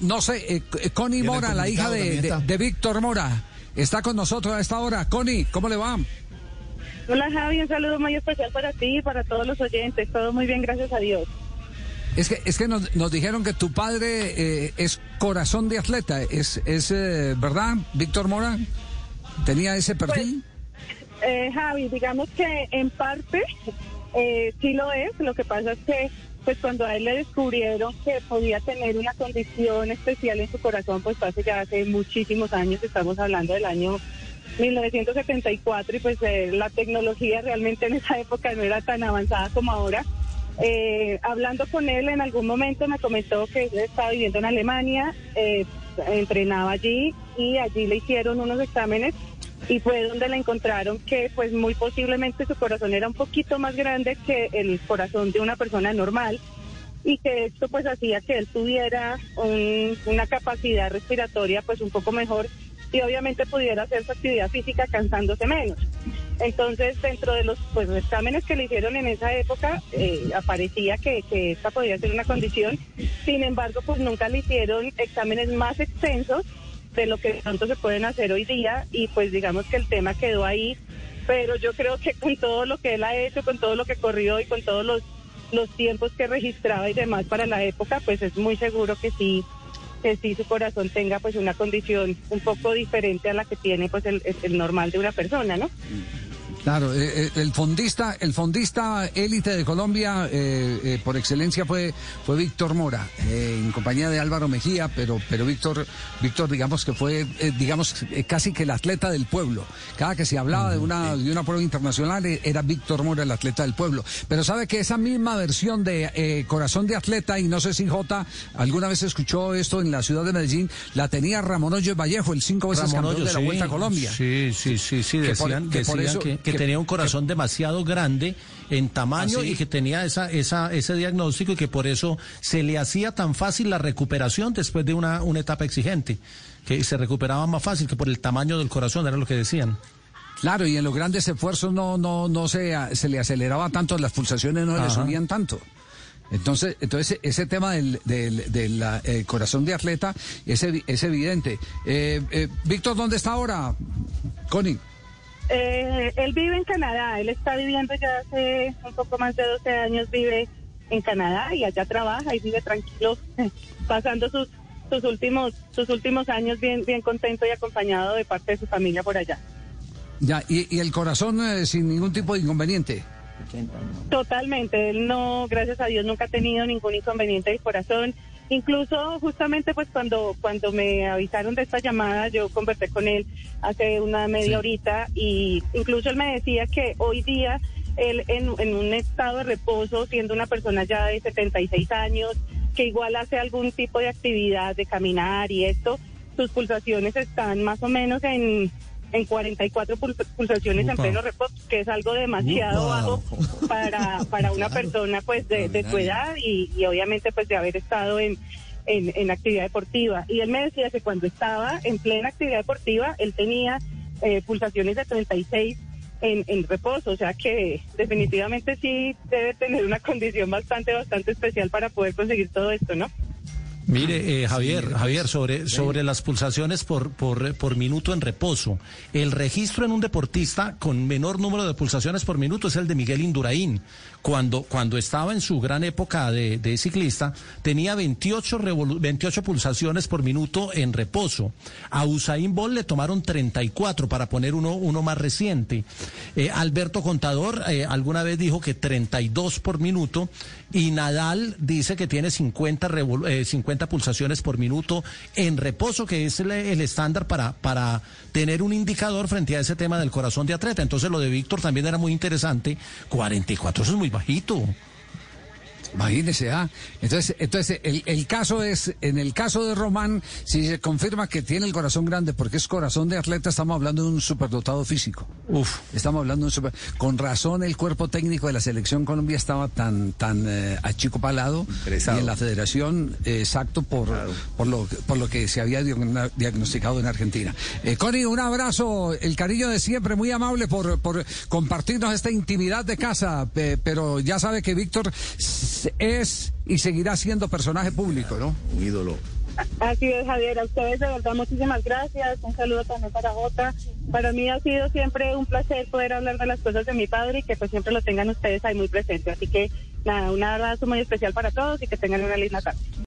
no sé, eh, Connie Mora, la hija de, Víctor Mora, está con nosotros a esta hora. Connie, ¿cómo le va? Hola Javi, un saludo muy especial para ti y para todos los oyentes. Todo muy bien, gracias a Dios. Es que, es que nos, dijeron que tu padre eh, es corazón de atleta. ¿Es, es eh, verdad, Víctor Mora? ¿Tenía ese pues, perfil? eh, Javi, digamos que en parte eh, sí lo es. Lo que pasa es que pues cuando a él le descubrieron que podía tener una condición especial en su corazón, pues hace ya hace muchísimos años, estamos hablando del año 1974 y pues eh, la tecnología realmente en esa época no era tan avanzada como ahora. Eh, hablando con él en algún momento me comentó que él estaba viviendo en Alemania, eh, entrenaba allí y allí le hicieron unos exámenes y fue donde le encontraron que pues muy posiblemente su corazón era un poquito más grande que el corazón de una persona normal y que esto pues hacía que él tuviera una capacidad respiratoria pues un poco mejor y obviamente pudiera hacer su actividad física cansándose menos. Entonces, dentro de los pues, exámenes que le hicieron en esa época, eh, aparecía que, que esta podía ser una condición. Sin embargo, pues nunca le hicieron exámenes más extensos de lo que tanto se pueden hacer hoy día y pues digamos que el tema quedó ahí, pero yo creo que con todo lo que él ha hecho, con todo lo que corrió y con todos los, los tiempos que registraba y demás para la época, pues es muy seguro que sí que sí su corazón tenga pues una condición un poco diferente a la que tiene pues el, el normal de una persona, ¿no? Claro, eh, eh, el fondista, el fondista élite de Colombia eh, por excelencia fue fue Víctor Mora, en compañía de Álvaro Mejía, pero pero Víctor Víctor digamos que fue digamos casi que el atleta del pueblo. Cada que se hablaba de una de una prueba internacional era Víctor Mora el atleta del pueblo. Pero sabe que esa misma versión de Corazón de atleta y no sé si J alguna vez escuchó esto en la ciudad de Medellín, la tenía Ramón Hoyos Vallejo, el cinco veces campeón de la Vuelta a Colombia. Sí, sí, sí, sí, decían, que, que tenía un corazón demasiado grande en tamaño ¿Ah, y que tenía esa, esa, ese diagnóstico y que por eso se le hacía tan fácil la recuperación después de una, una etapa exigente, que se recuperaba más fácil que por el tamaño del corazón, era lo que decían. Claro, y en los grandes esfuerzos no, no, no se, se le aceleraba tanto, las pulsaciones no le subían tanto. Entonces, entonces ese tema del, del, corazón de atleta es, es evidente. Eh, eh, Víctor, ¿dónde está ahora? Connie. Eh, él vive en Canadá, él está viviendo ya hace un poco más de 12 años, vive en Canadá y allá trabaja y vive tranquilo, pasando sus, sus últimos sus últimos años bien bien contento y acompañado de parte de su familia por allá. Ya, y, y el corazón eh, sin ningún tipo de inconveniente. Totalmente, él no, gracias a Dios, nunca ha tenido ningún inconveniente del corazón. Incluso justamente pues cuando, cuando me avisaron de esta llamada, yo conversé con él hace una media horita y incluso él me decía que hoy día él en, en un estado de reposo, siendo una persona ya de 76 años, que igual hace algún tipo de actividad de caminar y esto, sus pulsaciones están más o menos en en 44 pulsaciones en pleno reposo, que es algo demasiado bajo para, para una persona pues de, de su edad y, y, obviamente pues de haber estado en, en, en, actividad deportiva. Y él me decía que cuando estaba en plena actividad deportiva, él tenía eh, pulsaciones de 36 en, en reposo, o sea que definitivamente sí debe tener una condición bastante, bastante especial para poder conseguir todo esto, ¿no? Mire, eh, Javier, Javier, sobre, sobre las pulsaciones por, por, por, minuto en reposo. El registro en un deportista con menor número de pulsaciones por minuto es el de Miguel Induraín. Cuando, cuando estaba en su gran época de, de ciclista, tenía 28, 28 pulsaciones por minuto en reposo. A Usain Bolt le tomaron 34 para poner uno, uno más reciente. Eh, Alberto Contador eh, alguna vez dijo que 32 por minuto y Nadal dice que tiene 50, 50 pulsaciones por minuto en reposo, que es el, estándar para, para tener un indicador frente a ese tema del corazón de atleta. Entonces lo de Víctor también era muy interesante. 44, eso es muy bajito. Imagínese, ah. Entonces, entonces el, el, caso es, en el caso de Román, si se confirma que tiene el corazón grande porque es corazón de atleta, estamos hablando de un superdotado físico. Uf. Estamos hablando de un super... Con razón el cuerpo técnico de la selección Colombia estaba tan, tan eh, achicopalado y en la federación, exacto, por, por, lo, por lo que se había diagnosticado en Argentina. Eh, Connie, un abrazo, el cariño de siempre, muy amable por, por compartirnos esta intimidad de casa, pero ya sabe que Víctor es y seguirá siendo personaje público, ¿no? Un ídolo. Así es, Javier. A ustedes de verdad muchísimas gracias. Un saludo también para Jota. Para mí ha sido siempre un placer poder hablar de las cosas de mi padre y que pues siempre lo tengan ustedes ahí muy presente. Así que nada, un abrazo muy especial para todos y que tengan una linda tarde.